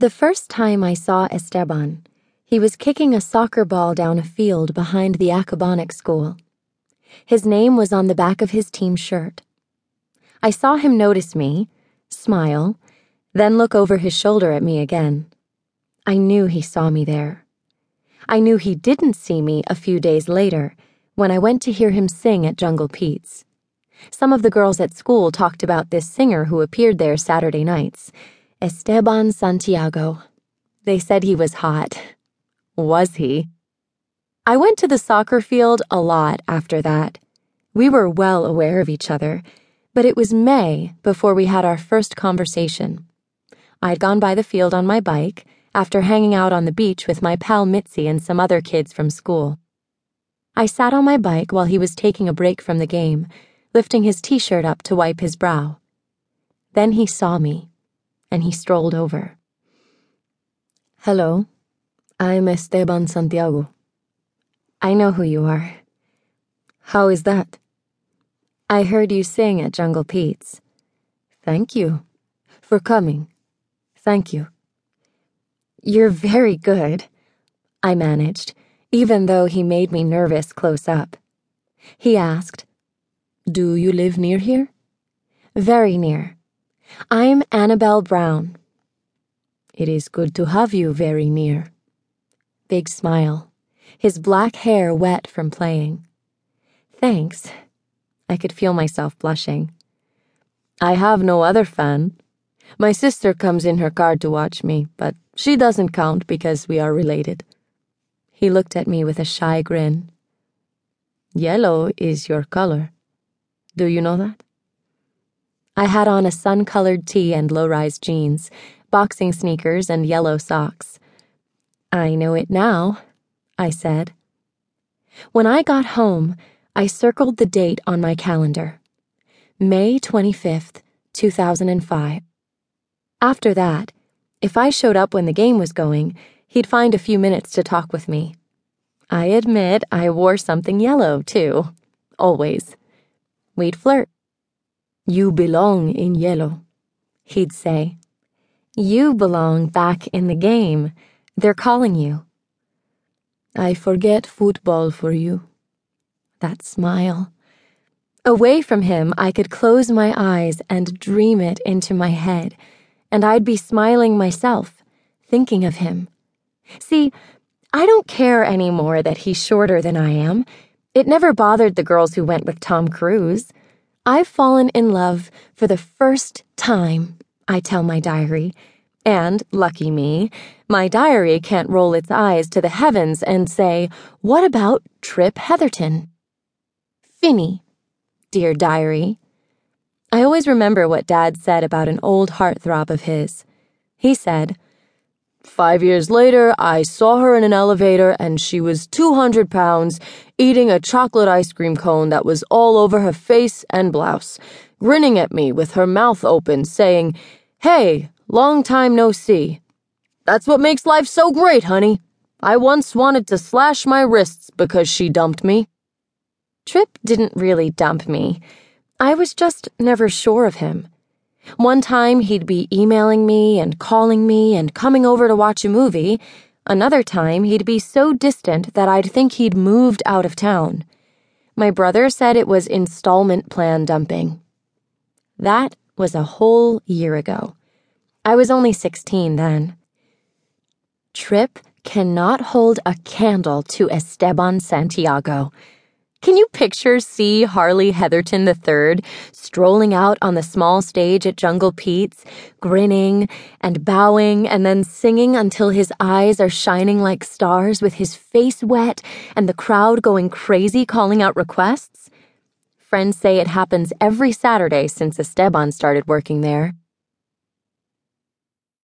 The first time I saw Esteban, he was kicking a soccer ball down a field behind the Accabonac school. His name was on the back of his team shirt. I saw him notice me, smile, then look over his shoulder at me again. I knew he saw me there. I knew he didn't see me a few days later when I went to hear him sing at Jungle Pete's. Some of the girls at school talked about this singer who appeared there Saturday nights, Esteban Santiago. They said he was hot. Was he? I went to the soccer field a lot after that. We were well aware of each other, but it was May before we had our first conversation. I'd gone by the field on my bike after hanging out on the beach with my pal Mitzi and some other kids from school. I sat on my bike while he was taking a break from the game, lifting his t shirt up to wipe his brow. Then he saw me, and he strolled over. Hello, I'm Esteban Santiago. I know who you are. How is that? I heard you sing at Jungle Pete's. Thank you for coming. Thank you. You're very good, I managed, even though he made me nervous close up. He asked, Do you live near here? Very near. I'm Annabel Brown. It is good to have you very near. Big smile, his black hair wet from playing. Thanks. I could feel myself blushing. I have no other fan. My sister comes in her car to watch me, but she doesn't count because we are related. He looked at me with a shy grin. Yellow is your color. Do you know that? I had on a sun colored tee and low rise jeans, boxing sneakers, and yellow socks. I know it now, I said. When I got home, I circled the date on my calendar May 25th, 2005. After that, if I showed up when the game was going, he'd find a few minutes to talk with me. I admit I wore something yellow, too. Always. We'd flirt. You belong in yellow, he'd say. You belong back in the game. They're calling you. I forget football for you. That smile. Away from him, I could close my eyes and dream it into my head and I'd be smiling myself, thinking of him. See, I don't care anymore that he's shorter than I am. It never bothered the girls who went with Tom Cruise. I've fallen in love for the first time, I tell my diary. And, lucky me, my diary can't roll its eyes to the heavens and say, What about Trip Heatherton? Finny, dear diary. I always remember what Dad said about an old heartthrob of his. He said, Five years later, I saw her in an elevator and she was 200 pounds, eating a chocolate ice cream cone that was all over her face and blouse, grinning at me with her mouth open, saying, Hey, long time no see. That's what makes life so great, honey. I once wanted to slash my wrists because she dumped me. Trip didn't really dump me. I was just never sure of him. One time he'd be emailing me and calling me and coming over to watch a movie. Another time he'd be so distant that I'd think he'd moved out of town. My brother said it was installment plan dumping. That was a whole year ago. I was only 16 then. Trip cannot hold a candle to Esteban Santiago. Can you picture C. Harley Heatherton III strolling out on the small stage at Jungle Pete's, grinning and bowing and then singing until his eyes are shining like stars with his face wet and the crowd going crazy calling out requests? Friends say it happens every Saturday since Esteban started working there.